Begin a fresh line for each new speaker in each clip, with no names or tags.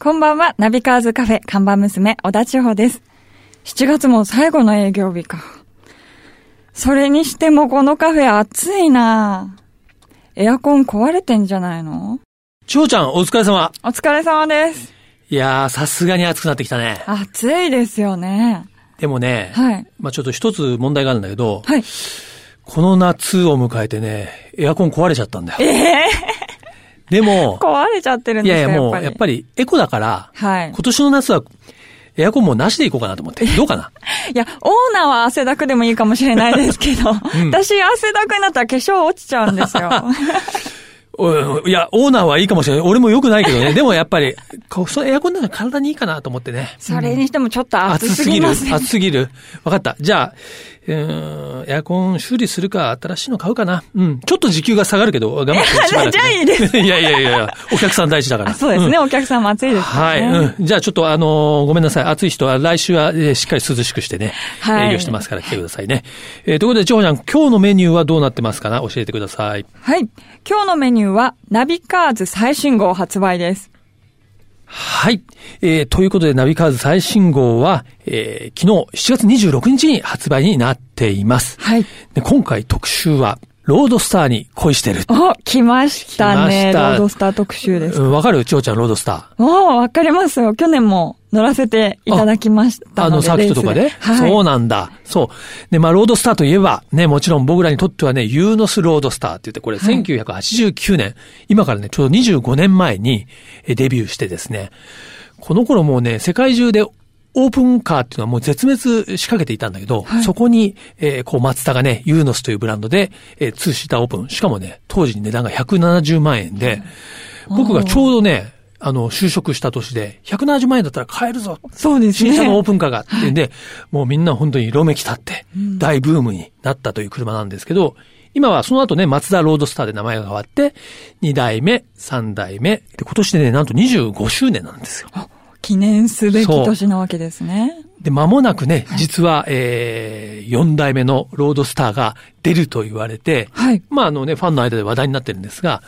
こんばんは、ナビカーズカフェ看板娘、小田千穂です。7月も最後の営業日か。それにしてもこのカフェ暑いなエアコン壊れてんじゃないの？
ちほちゃん、お疲れ様。
お疲れ様です。
いやー、さすがに暑くなってきたね。
暑いですよね。
でもね、
はい。
まあちょっと一つ問題があるんだけど、
はい。
この夏を迎えてね、エアコン壊れちゃったんだよ。
ええ
でも、
壊れちゃってるんですか
いやいやもう、やっぱ
り。
りエコだから、
はい
今。年の夏はエアコンもうなしでいこうかなと思って。どうかな？い
や、オーナーは汗だくでもいいかもしれないですけど、私汗だくになったら化粧落ちちゃうんですよ。
おいや、オーナーはいいかもしれない。俺も良くないけどね。でもやっぱり、そのエアコンなんか体にいいかなと思ってね。
それにしてもちょっと暑す
暑すぎる
ぎます。
暑すぎる。わかった。じゃあ、うーん、エアコン修理するか、新しいの買うかな。うん。ちょっと時給が下がるけど、頑張ってしばらくね
じゃあいいです
いやいやいやいや、お客さん大事だから。
あそうですね、
ん
お客さんも暑いですから
はい。
ね。
うん。じゃあちょっとあのーごめんなさい。暑い人は来週は、えーしっかり涼しくしてね、
はい
営業してますから来てくださいね。えーということで、ちほちゃん、今日のメニューはどうなってますかな？教えてください。
はい。今日のメニューは、ナビカーズ最新号発売です。
はい。えーということで、ナビカーズ最新号は、えー昨日7月26日に発売になっています。
はい。
で今回特集は、ロードスターに恋してる。
お、来ましたね。
た
ロードスター特集です。
うんわかる？ちほちゃん、ロードスター。
おわかりますよ。去年も乗らせていただきました。
あの、サーキットとかで、
はい。
そうなんだ。そう。で、まあ、ロードスターといえば、ね、もちろん僕らにとってはね、ユーノスロードスターって言って、これ
はい
1989年、今からね、ちょうど25年前にえデビューしてですね、この頃もうね、世界中でオープンカーっていうのはもう絶滅しかけていたんだけど、
はい
そこに、えーこう、マツダがね、ユーノスというブランドで、えー、ツーシーターオープン。しかもね、当時値段が170万円で、僕がちょうどね、あの、就職した年で、170万円だったら買えるぞ
そうですね。
新車のオープンカーがっていうんで、もうみんな本当に色めき立って、大ブームになったという車なんですけど、今はその後ね、マツダロードスターで名前が変わって、2代目、3代目、で今年でね、なんと25周年なんですよ。
記念すべき年なわけですね。
で、間もなくね、実は、えー、4代目のロードスターが出ると言われて、
はい。
まああのね、ファンの間で話題になってるんですが、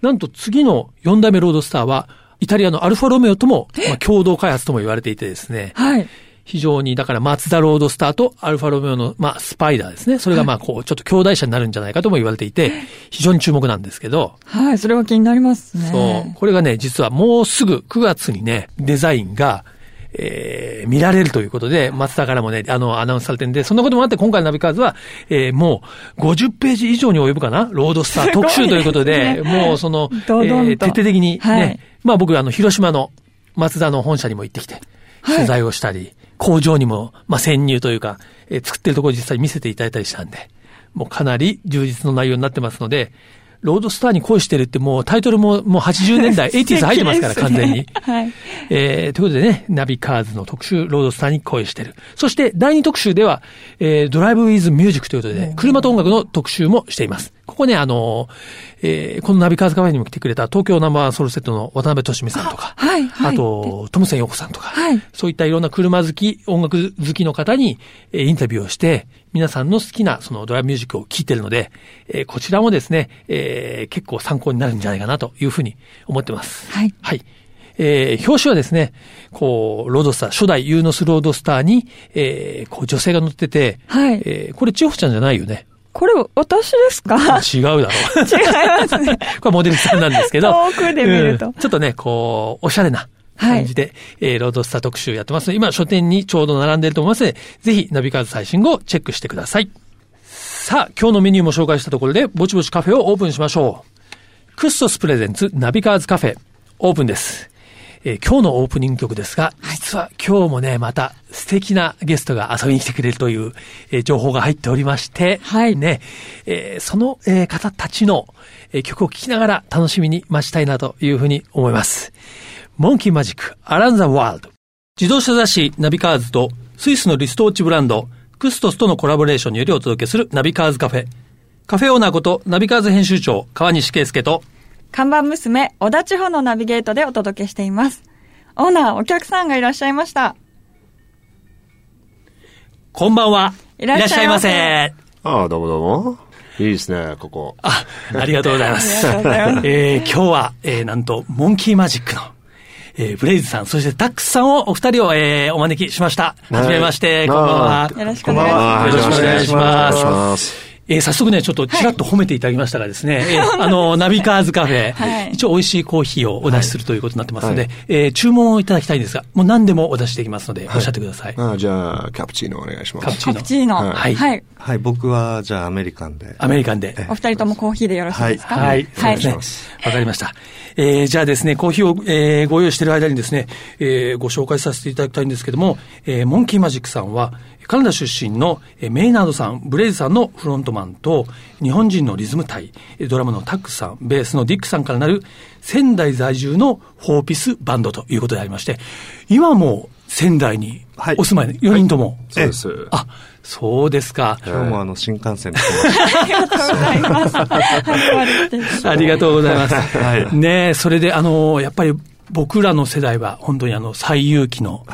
なんと次の4代目ロードスターは、イタリアのアルファロメオとも、まあ、共同開発とも言われていてですね、
はい。
非常に、だから、マツダロードスターとアルファロメオの、まあ、スパイダーですね。それが、まあ、こう、ちょっと兄弟車になるんじゃないかとも言われていて、非常に注目なんですけど、
はい。それは気になりますね。
そう。これがね、実はもうすぐ9月にね、デザインが、えー、見られるということで、松田からもね、あの、アナウンスされてるんで、そんなこともあって、今回のナビカーズは、えー、もう、50ページ以上に及ぶかな？ロードスター特集ということで、
ね
もう、その、え
どどんと
ー、徹底的にね、
はい。
まあ僕、あの、広島の松田の本社にも行ってきて、
はい。
取材をしたり、工場にも、まあ、潜入というか、えー作ってるところを実際見せていただいたりしたんで、もうかなり充実の内容になってますので、ロードスターに恋してるってもうタイトルももう80年代、80s 入ってますから、完全に。
はい。
えー、ということでね、ナビカーズの特集、ロードスターに恋してる。そして、第2特集では、えー、ドライブウィズミュージックということで、車と音楽の特集もしています。ここね、あのーえー、このナビカーズカフェにも来てくれた東京ナンバーワンソロセットの渡辺俊美さんとか、
はいはい
あと、トムセンヨコさんとか、
はい
そういったいろんな車好き、音楽好きの方に、えーインタビューをして、皆さんの好きなそのドライブミュージックを聴いてるので、えーこちらもですね、えー結構参考になるんじゃないかなというふうに思ってます。
はい
はい。えー表紙はですね、こう、ロードスター、初代ユーノスロードスターに、えーこう、女性が乗ってて、
はい
えーこれ、千穂ちゃんじゃないよね？
これ、私ですか？
違うだろう。
違いますね。
これモデルさんなんですけど。
遠くで見ると
うんちょっとね、こう、おしゃれな感じで、えーロードスター特集やってますので、今書店にちょうど並んでると思いますので、ぜひナビカーズ最新号をチェックしてください。さあ、今日のメニューも紹介したところで、ぼちぼちカフェをオープンしましょう。クストス presents ナビカーズカフェ、オープンです。えー今日のオープニング曲ですが、実は今日もね、また素敵なゲストが遊びに来てくれるという、えー情報が入っておりまして、
はい
ね、えーその、えー方たちの、えー曲を聴きながら楽しみに待ちたいなというふうに思います。モンキーマジック、 Around the World。自動車雑誌ナビカーズとスイスのリストウォッチブランド、クストスとのコラボレーションによりお届けするナビカーズカフェ。カフェオーナーことナビカーズ編集長、川西圭介と、
看板娘、小田地方のナビゲートでお届けしています。オーナー、お客さんがいらっしゃいました。
こんばんは。
いらっしゃいませ
ああ、どうもどうも。いいですね、ここ。
あ、ありがとうございます。えー今日は、えーなんと、モンキーマジックの、えー、ブレイズさん、そしてタックスさんを、お二人を、えー、お招きしました。はじめまして、こんばんは。
よろしくお願いします。
よろしくお願いします。えー、早速ね、ちょっとちらっと褒めていただきましたがですね、はい、えー、あの、ナビカーズカフェ、はい、一応美味しいコーヒーをお出しするということになってますので、はい、えー、注文をいただきたいんですが、もう何でもお出しできますので、おっしゃってください。
あじゃあ、キャプチーノお願いします。
カプチーノ。カプチーノ。
はい。はい。はい、僕は、じゃあ、アメリカンで。
アメリカンで。
お二人ともコーヒーでよろしいですか？
はい。はい。わ、かりました。えー、じゃあですね、コーヒーを、えー、ご用意している間にですね、えー、ご紹介させていただきたいんですけども、えー、モンキーマジックさんは、カナダ出身のメイナードさん、ブレイズさんのフロントマンと、日本人のリズム隊、ドラムのタックさん、ベースのディックさんからなる仙台在住のフォーピスバンドということでありまして、今も仙台にお住まい、はい、4人とも。
はい、そうです。
あ、そうですか。
今日もあの新幹線で
ありがとうございます。
ありがとうございます。はい、ねそれであの、やっぱり僕らの世代は本当にあの最有機の、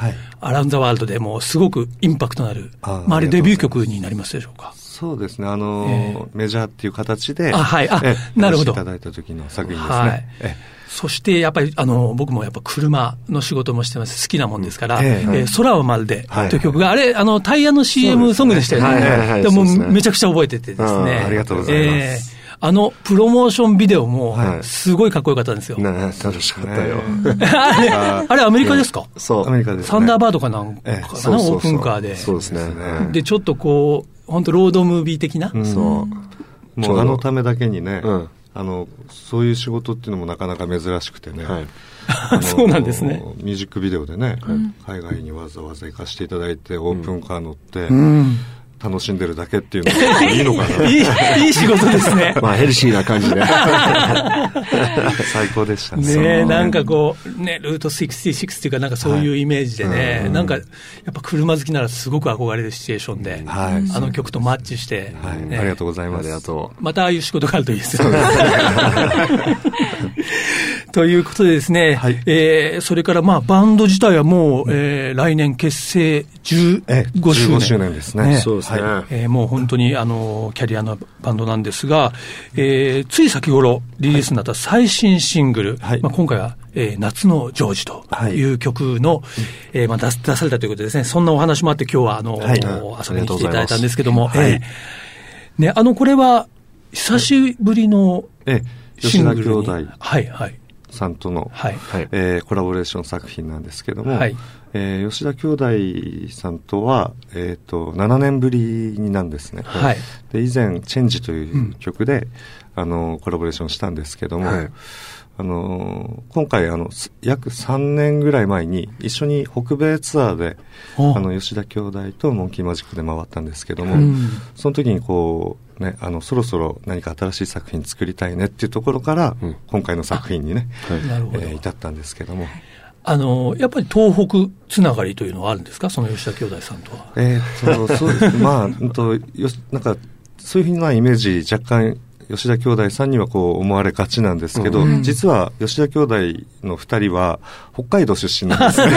アラウンドワールドでもすごくインパクトのある、あまあ、あれデビュー曲になりますでしょうか。
そうですね、あの、えー、メジャーっていう形で、
あ、はい、あ、なるほど。い
ただいた時の作品ですね。はい。
そしてやっぱりあの僕もやっぱ車の仕事もしてます好きなもんですから、えー、えー、空はまるでという曲が、あれ、あのタイヤの CM ソングでしたよね。でもめちゃくちゃ覚えててですね。
ありがとうございます。
えーあの、プロモーションビデオも、すごいかっこよかったんですよ。
ね楽しかったよ。
あれ、あれアメリカですか？
そう、アメリカです。
サンダーバードかなんかかな、オープンカーで。
そうですね。
で、ちょっとこう、本当ロードムービー的な？
そう。もうあのためだけにね、あの、そういう仕事っていうのもなかなか珍しくてね。
そうなんですね。
ミュージックビデオでね、海外にわざわざ行かせていただいて、オープンカー乗って、楽しんでるだけっていうのがいいのかな
いい、いい仕事ですね。
まあヘルシーな感じで。最高でした
ね。ねなんかこう、ね、ルート66っていうかなんかそういうイメージでね、はい、なんかやっぱ車好きならすごく憧れるシチュエーションで、はい、あの曲とマッチして、
はいね、ありがとうございます。
またああいう仕事があるといいですよね。ということでですね、はい、えー、それからまあバンド自体はもう、えー、来年結成15周年。15
周年ですね。ね。
そうですね。はい、えー、もう本当にあの、キャリアのバンドなんですが、えー、つい先頃リリースになった最新シングル、はい、まあ今回は、えー、夏のジョージとい。う曲の、はい、えー、まあ出出されたということでですね、そんなお話もあって今日はあの、はい、遊びに来ていただいたんですけども、はい、えー、ね、あの、これは久しぶりの
シングルに、吉田兄弟。
はい、はい。
さんとの、はい。えー、コラボレーション作品なんですけども、はい。えー、吉田兄弟さんとは、えーと、7年ぶりになんですね、はい、で以前「チェンジ」という曲で、うん、あのコラボレーションしたんですけども、はい、あの今回あの約3年ぐらい前に一緒に北米ツアーであの吉田兄弟とモンキーマジックで回ったんですけども、うん、その時にこうね、あのそろそろ何か新しい作品作りたいねっていうところから、うん、今回の作品にね、はいえー、至ったんですけども。
あの、やっぱり東北つながりというのはあるんですか？その吉田兄弟さんとは。
えー、っと、そうです。まあ、うんと、よなんか、そういうふうなイメージ若干吉田兄弟さんにはこう思われがちなんですけど、うん、実は吉田兄弟の二人は北海道出身なんですね。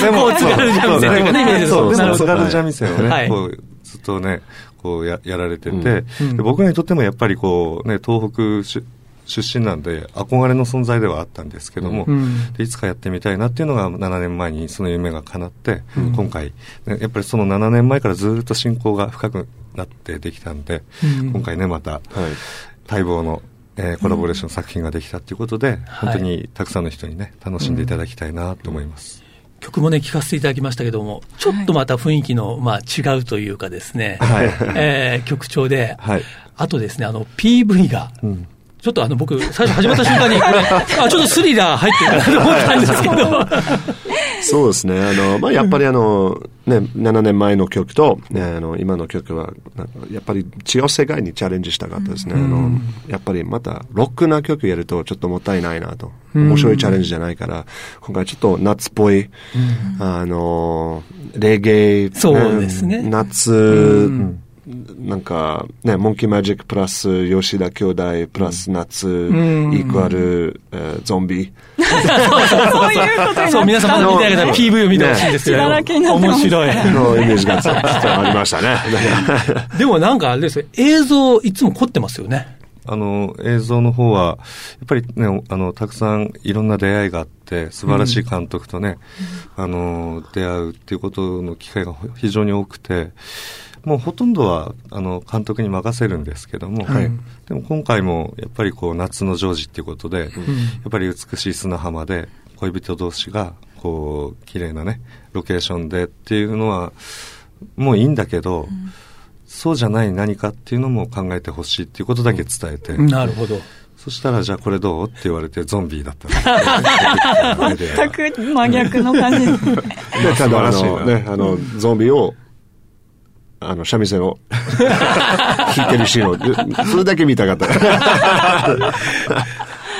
でも、津軽三味線
そう、でも津軽三味線をね、はい、こうずっとね、こうややられてて、うん、僕らにとってもやっぱりこうね、東北出身なんで憧れの存在ではあったんですけども、うん、でいつかやってみたいなっていうのが7年前にその夢が叶って、うん、今回、ね、やっぱりその7年前からずっと親交が深くなってできたんで、うん、今回ねまた、はい、待望のえー、コラボレーション作品ができたということで、うん、本当にたくさんの人にね、楽しんでいただきたいなと思います。
曲もね、聴かせていただきましたけども、ちょっとまた雰囲気の、まあ、違うというかですね、はい、えー、曲調で、はい、あとですね、あの、PV が、うんちょっとあの僕、最初始まった瞬間に、これ、あ、ちょっとスリラー入ってるかなと思ったんですけど。
そうですね。あの、まあ、やっぱりあの、ね、7年前の曲と、ね、あの、今の曲は、やっぱり違う世界にチャレンジしたかったですね。あの、やっぱりまた、ロックな曲やるとちょっともったいないなと。面白いチャレンジじゃないから、今回ちょっと夏っぽい、あの、レゲエ、
そうですね。
夏、なんか、ね、モンキーマジックプラス吉田兄弟プラス夏、イークアル、えー、ゾンビ。
そういうこと
そう、皆さん見てない方 PV を見てほしいんですよ。面白い。
のイメージがありましたね。
でもなんかあれです映像いつも凝ってますよね。
あの、映像の方は、やっぱりね、あの、たくさんいろんな出会いがあって、素晴らしい監督とね、うん、あの、出会うっていうことの機会が非常に多くて、もうほとんどはあの監督に任せるんですけども、はい、でも今回もやっぱりこう夏のジョージっていうことで、うん、やっぱり美しい砂浜で恋人同士がこう綺麗なねロケーションでっていうのはもういいんだけど、うん、そうじゃない何かっていうのも考えてほしいっていうことだけ伝えて、
うん、なるほど。
そしたら、じゃあこれどうって言われて、ゾンビだった
全く真逆の感じ。で、
ただ、あの、ね、あの、ゾンビをあの、三味線を。弾いてるシーンを、それだけ見たかった。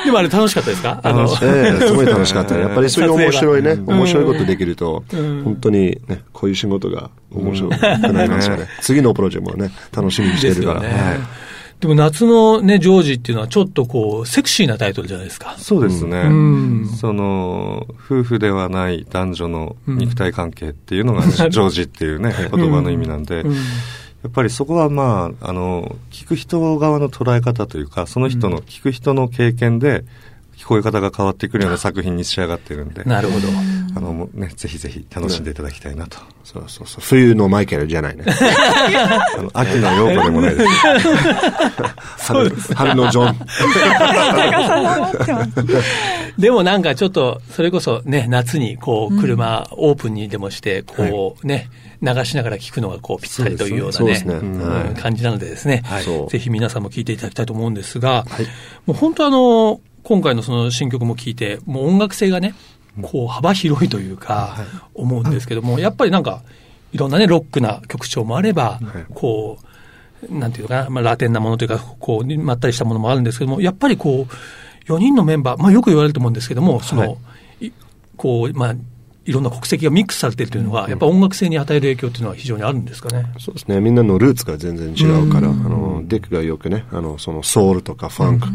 でもあれ楽しかったですか？あの、
ええすごい楽しかった。やっぱりそういう面白いね、面白いことできると、本当にね、こういう仕事が面白くなりますよね。次のプロジェクトもね、楽しみにしてるから。はい
でも夏のね、ジョージっていうのはちょっとこう、セクシーなタイトルじゃないですか。
そうですね。うん、その、夫婦ではない男女の肉体関係っていうのが、ジョージっていうね、言葉の意味なんで、うん、やっぱりそこはまあ、あの、聞く人側の捉え方というか、その人の、聞く人の経験で、聞こえ方が変わってくるような作品に仕上がってるんで。
なるほど。
あの、ね、ぜひぜひ楽しんでいただきたいなと。
そうそうそう。冬のマイケルじゃないね。
あの秋の陽子でもないです。
春春のジョ
ン。でもなんかちょっと、それこそね、夏にこう、車、オープンにでもして、こうね、流しながら聞くのがこうぴったりというようなね、感じなのでですね、ぜひ皆さんも聞いていただきたいと思うんですが、もう本当あの、今回のその新曲も聴いて、もう音楽性がね、こう幅広いというか、思うんですけども、やっぱりなんか、いろんなね、ロックな曲調もあれば、こう、なんていうのかな、まあ、ラテンなものというか、こう、まったりしたものもあるんですけども、やっぱりこう、4人のメンバー、まあよく言われると思うんですけども、その、こう、まあ、いろんな国籍がミックスされているというのは、やっぱ音楽性に与える影響というのは非常にあるんですかね？
そうですね。みんなのルーツが全然違うから、あの、デックがよくね、あの、そのソウルとかファンク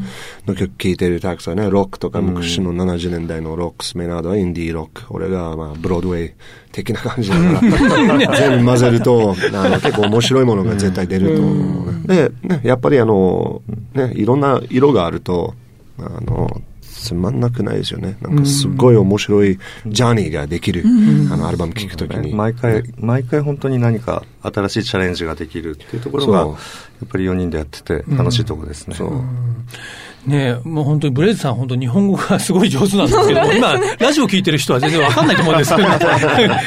の曲聴いてるたくさんね、ロックとか昔の70年代のロックス、メナードはインディーロック、俺がまあ、ブロードウェイ的な感じだから、全部混ぜると、あの、結構面白いものが絶対出ると思うね。で、ね、やっぱりあの、ね、いろんな色があると、あの、つまんなくないですよね。なんかすごい面白いジャーニーができる、あのアルバム聴くときに、
毎回、毎回本当に何か新しいチャレンジができるっていうところが、やっぱり4人でやってて楽しいところですね。そう
ねもう本当にブレイズさん、本当日本語がすごい上手なんですけど、今、ラジオ聞いてる人は全然わかんないと思うんですけど、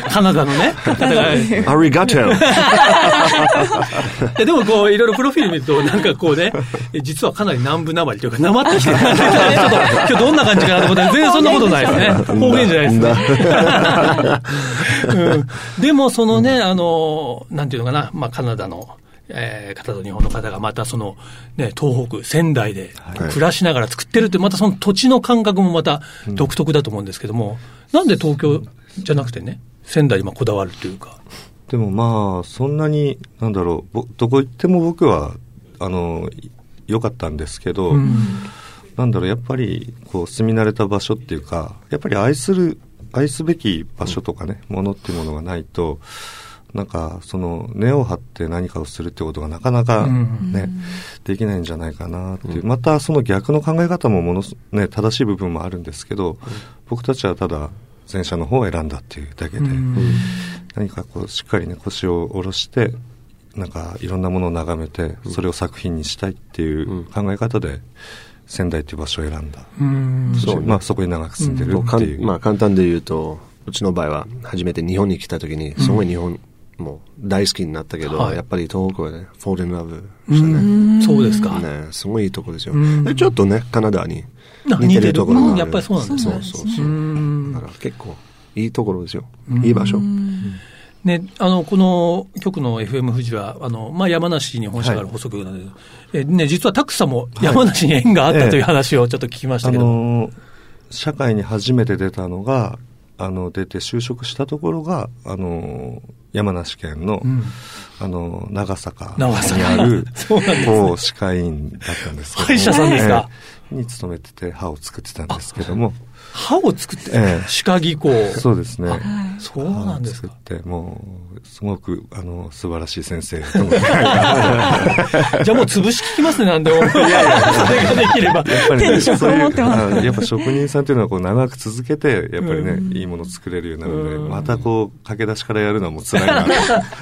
カナダのね、
ありがとう。
でもこう、いろいろプロフィール見ると、なんかこうね、実はかなり南部なまりというか、なまってきてる、ちょっと今日どんな感じかなと思ったら、全然そんなことないですね。方言じゃないですね。うん、でも、そのね、あの、なんていうのかな、まあ、カナダの、えー、方と日本の方がまたその、ね、東北、仙台で暮らしながら作ってるって、またその土地の感覚もまた独特だと思うんですけども、うん、なんで東京じゃなくてね、仙台にこだわるというか。
でもまあ、そんなに、なんだろう、どこ行っても僕は、あの、良かったんですけど、うん、なんだろう、やっぱり、こう、住み慣れた場所っていうか、やっぱり愛する、愛すべき場所とかね、ものっていうものがないと、なんか、その、根を張って何かをするってことがなかなかね、うん、できないんじゃないかなっていう、またその逆の考え方もものす、ね、正しい部分もあるんですけど、僕たちはただ、前者の方を選んだっていうだけで、何かこう、しっかりね、腰を下ろして、なんか、いろんなものを眺めて、それを作品にしたいっていう考え方で、仙台っていう場所を選んだ。うん。そう、まあ、そこに長く住んでるっていう。
まあ、簡単で言うと、うちの場合は、初めて日本に来た時に、すごい日本、もう大好きになったけど、はい、やっぱり東北はね、フォールンラブしたね。
そうですか。
ね、すごいいいとこですよ。で、ちょっとね、カナダに似てるところがある。
やっぱりそうなんですね。そうそうそ
う。だから結構いいところですよ。いい場所。
ね、あの、この局の FM 富士は、あの、まあ、山梨に本社がある補足なので、はい、え、ね、実はタクサも山梨に縁があったという話をちょっと聞きましたけど、あの
社会に初めて出たのが、あの、出て就職したところが、あの、山梨県の、うん、あの、長坂にある、某歯科医院だったんですけど、
歯医者さんですか、
えー、に勤めてて歯を作ってたんですけども、
歯を作って、ええ、歯科技工。
そうですね。
そうなんですか。
作って、もう、すごく、あの、素晴らしい先生と思って。じ
ゃあもう潰し聞きますね、なんでも。いやいや、それができれば。やっ
ぱりね、そういう
やっぱ職人さんっていうのはこう長く続けて、やっぱりね、いいもの作れるようになるので、またこう、駆け出しからやるのはもう辛いな。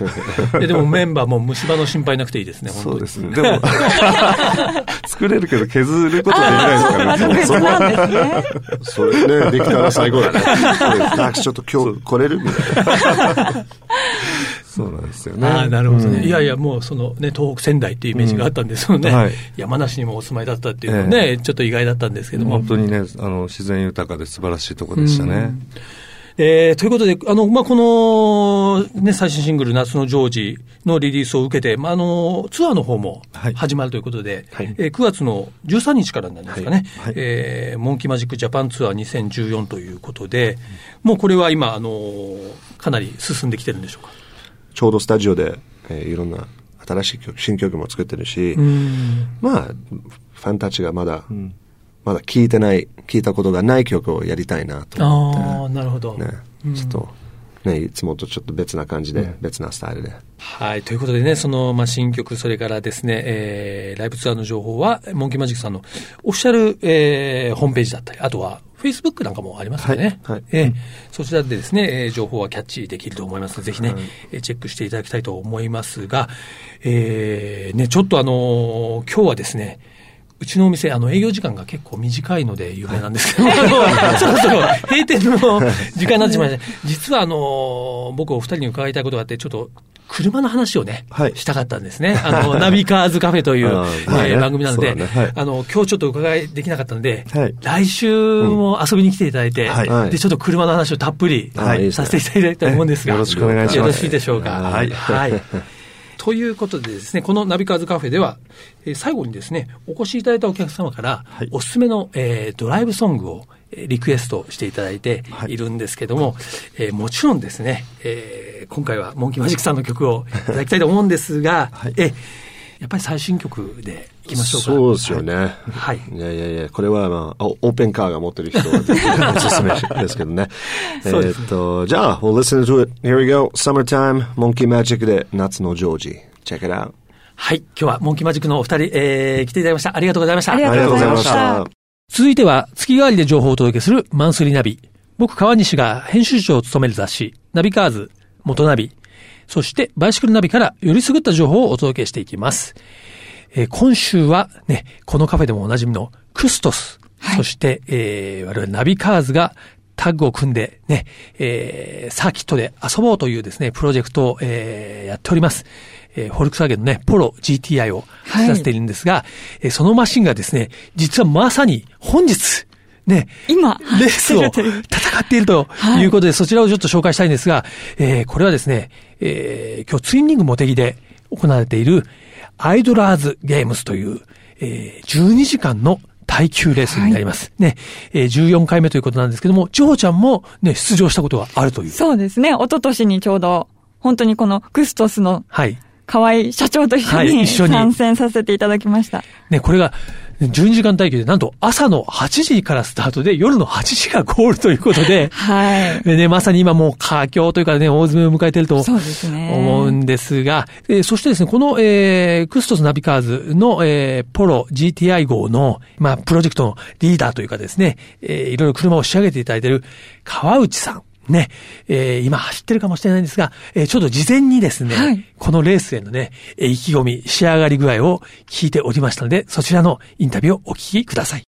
でもメンバーも虫歯の心配なくていいですね、
そうですね。でも、作れるけど削ることできないですからね。
そうなんですね。
それね、できたら最後だね。ちょっと今日来れる？みたいな。
そうなんですよね。
ああ、なるほどね、うん。いやいや、もうそのね、東北仙台っていうイメージがあったんですよね。うんはい、山梨にもお住まいだったっていうのはね、えー、ちょっと意外だったんですけども。
本当にね、あの、自然豊かで素晴らしいところでしたね。うん
えー、ということで、あの、まあ、この、ね、最新シングル、夏のジョージのリリースを受けて、まあ、あの、ツアーの方も始まるということで、はい、えー、9月の13日からなんですかね、はいはい、えー、モンキーマジックジャパンツアー2014ということで、もうこれは今、あの、かなり進んできてるんでしょうか？
ちょうどスタジオで、えー、いろんな新しい曲、新曲も作ってるし、まあ、ファンたちがまだ、うんまだ聴いてない、聴いたことがない曲をやりたいなと思って。あ
あ、なるほど。
ね、ちょっと、ね、いつもとちょっと別な感じで、うん、別なスタイルで。
はい。ということでね、その、まあ、新曲、それからですね、えー、ライブツアーの情報は、モンキーマジックさんのオフィシャル、えー、ホームページだったり、あとは、フェイスブックなんかもありますよね。はい。はい、えー、そちらでですね、えー、情報はキャッチできると思いますので、ぜひね、はい、チェックしていただきたいと思いますが、えー、ね、ちょっとあのー、今日はですね、うちのお店、あの、営業時間が結構短いので有名なんですけど、はい、そろそろ閉店の時間になってしまいました。実は、あの、僕お二人に伺いたいことがあって、ちょっと、車の話をね、はい、したかったんですね。あの、ナビカーズカフェという、えー、番組なので、ね。はい、あの、今日ちょっと伺いできなかったので、はい、来週も遊びに来ていただいて、うん、で、ちょっと車の話をたっぷりさせていただきたいと思うんですが、
よろしくお願いします。よ
ろしいでしょうか？はい。はいということでですね、このナビカーズカフェでは、えー、最後にですね、お越しいただいたお客様から、はい、おすすめの、えー、ドライブソングをリクエストしていただいてい。るんですけども、はい、えー、もちろんですね、えー、今回はモンキーマジックさんの曲をいただきたいと思うんですが、はい、えやっぱり最新曲でいきましょうか。
そうですよね。はい。いやいやいや、これはまあ、オープンカーが持ってる人はおすすめ ですけどね。えっと、じゃあ、we'll listen to it. Here we go. Summertime, Monkey Magic で夏のジョージ。Check it out.
はい。今日はモンキーマジックのお二人、えー、来ていただきました。ありがとうございました。
ありがとうございました。
続いては、月替わりで情報をお届けするマンスリーナビ。僕、川西が編集長を務める雑誌、ナビカーズ、元ナビ、そしてバイシクルナビからよりすぐった情報をお届けしていきます。えー、今週はね、このカフェでもおなじみのクストス、はい、そして、えー、我々ナビカーズがタッグを組んでね、えー、サーキットで遊ぼうというですね、プロジェクトを、えー、やっております。えー、フォルクスワーゲンのね、ポロ GTI を走らせているんですが、はい、えー、そのマシンがですね、実はまさに本日、ね、
今、
レースを戦っているということで、はい、そちらをちょっと紹介したいんですが、えー、これはですね、えー、今日ツインリングモテギで行われている、アイドラーズゲームズという、えー、12時間の耐久レースになります。はい、ね、えー、14回目ということなんですけども、ジョーちゃんもね、出場したことがあるという。
そうですね。一昨年にちょうど、本当にこのクストスの、はい。河合社長と一緒に、はい、一緒に参戦させていただきました。
ね、これが、12時間待機で、なんと朝の8時からスタートで、夜の8時がゴールということで、はい。でね、まさに今もう佳境というかね、大詰めを迎えていると思うんですが、すね、えそしてですね、この、えー、クストスナビカーズの、えー、ポロ GTI 号の、まあ、プロジェクトのリーダーというかですね、えー、いろいろ車を仕上げていただいている川内さん。ね、えー、今走ってるかもしれないんですが、えー、ちょっと事前にですね、はい、このレースへのね、えー、意気込み、仕上がり具合を聞いておりましたので、そちらのインタビューをお聞きください。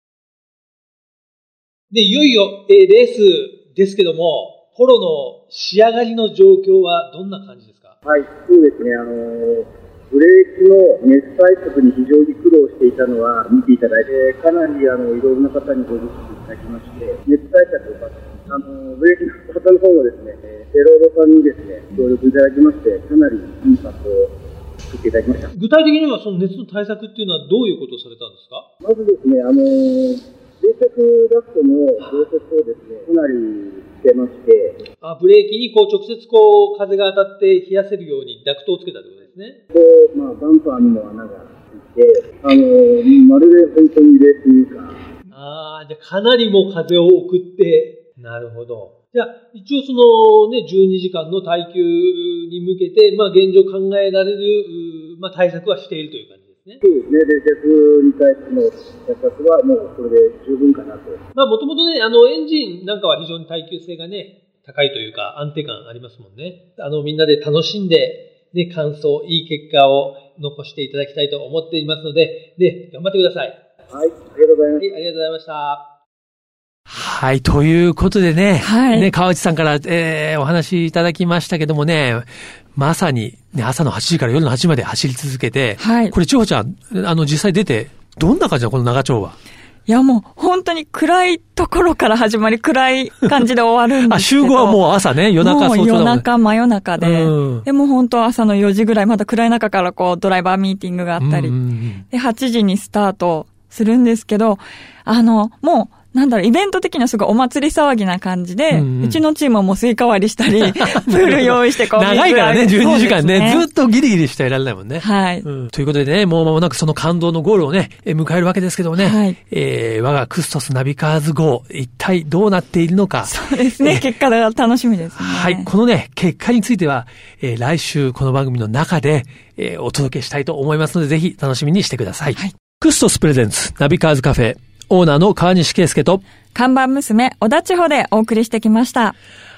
で、いよいよ、えー、レースですけども、ポロの仕上がりの状況はどんな感じですか？
はい、そうですね、あのーブレーキの熱対策に非常に苦労していたのは見ていただいて、かなりあのいろんな方にご実施いただきまして、熱対策をあのブレーキの方の方もですね、テロードさんにですね、協力いただきまして、かなりインパクトを作っていただきました。
具体的にはその熱の対策っていうのはどういうことをされたんですか？
まずですね、あの、冷却ダクトの溶接をですね、かなりしてまして、
あブレーキにこう直接こう風が当たって冷やせるようにダクトをつけたということですね。
で、まあ、バンパーにも穴がついて、あの、まるで本当にレースカー。
ああ、じゃあかなりもう風を送って、なるほど。じゃあ、一応そのね、12時間の耐久に向けて、まあ現状考えられる、まあ対策はしているという感じですね。
そうですね。冷却に対しての対策はもうそれで十分かなと。
まあもともとね、あのエンジンなんかは非常に耐久性がね、高いというか安定感ありますもんね。あのみんなで楽しんで、ね、感想、いい結果を残していただきたいと思っていますので、ね、頑張ってください。
はい、ありがとうございます。はい、
ありがとうございました。はい、ということでね、はい、ね、川内さんから、えー、お話いただきましたけどもね、まさに、ね、朝の8時から夜の8時まで走り続けて、はい、これ、千穂ちゃん、あの、実際出て、どんな感じだ、この長丁は？
いやもう本当に暗いところから始まり暗い感じで終わるんですけど。あ、
集合はもう朝ね、夜中、
早朝夜中、真夜中で、うん、でも本当朝の4時ぐらい、まだ暗い中からこうドライバーミーティングがあったり、で、8時にスタートするんですけど、あの、もうなんだろう、イベント的にはすごいお祭り騒ぎな感じで、うんうん、うちのチームもスイカ割りしたり、プール用意してこう。
長いからね、12時間ね、ねずっとギリギリしていられないもんね。
はい、
うん。ということでね、もう間もなくその感動のゴールをね、迎えるわけですけどもね、はい、えー、我がクストスナビカーズ号、一体どうなっているのか。
そうですね、結果が楽しみですね。
はい、このね、結果については、えー、来週この番組の中で、えー、お届けしたいと思いますので、ぜひ楽しみにしてください。はい、クストスプレゼンツナビカーズカフェ、オーナーの川西圭介と、
看板娘、小田地方でお送りしてきました。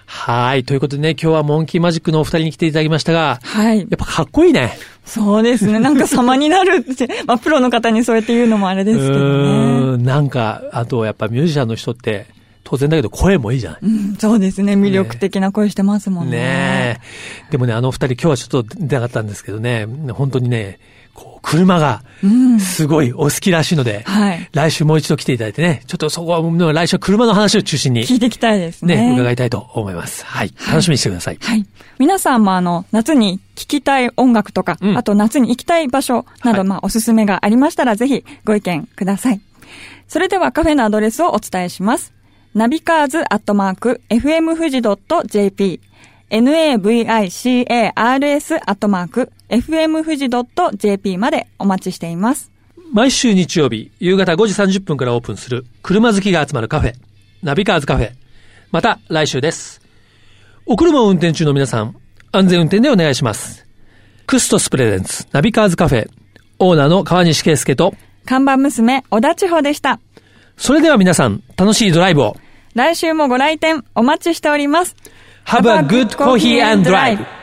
はい。ということでね、今日はモンキーマジックのお二人に来ていただきましたが、はい。やっぱかっこいいね。
そうですね。なんか様になるって、まあ、プロの方にそうやって言うのもあれですけどね。うん。
なんか、あと、やっぱミュージシャンの人って、当然だけど声もいいじゃない、う
ん、そうですね。魅力的な声してますもんね。
ねでもね、あの二人今日はちょっと出なかったんですけどね、本当にね、こう、車が、すごいお好きらしいので、うん、はい。来週もう一度来ていただいてね、ちょっとそこは、来週は車の話を中心に。
聞いていきたいですね。
ね、伺いたいと思います。はい。楽しみにしてください。
はい。皆さんもあの、夏に聴きたい音楽とか、うん、あと夏に行きたい場所など、はい、まあ、おすすめがありましたら、ぜひご意見ください。それではカフェのアドレスをお伝えします。ナビカーズアットマーク、fm 富士 .jp navicars アットマーク fm 富士 .jp までお待ちしています。
毎週日曜日夕方5時30分からオープンする車好きが集まるカフェ、ナビカーズカフェ。また来週です。お車を運転中の皆さん、安全運転でお願いします。クストスプレゼンツナビカーズカフェ、オーナーの川西圭介と、
看板娘、小田千穂でした。
それでは皆さん、楽しいドライブを。
来週もご来店お待ちしております。
Have a good coffee and drive.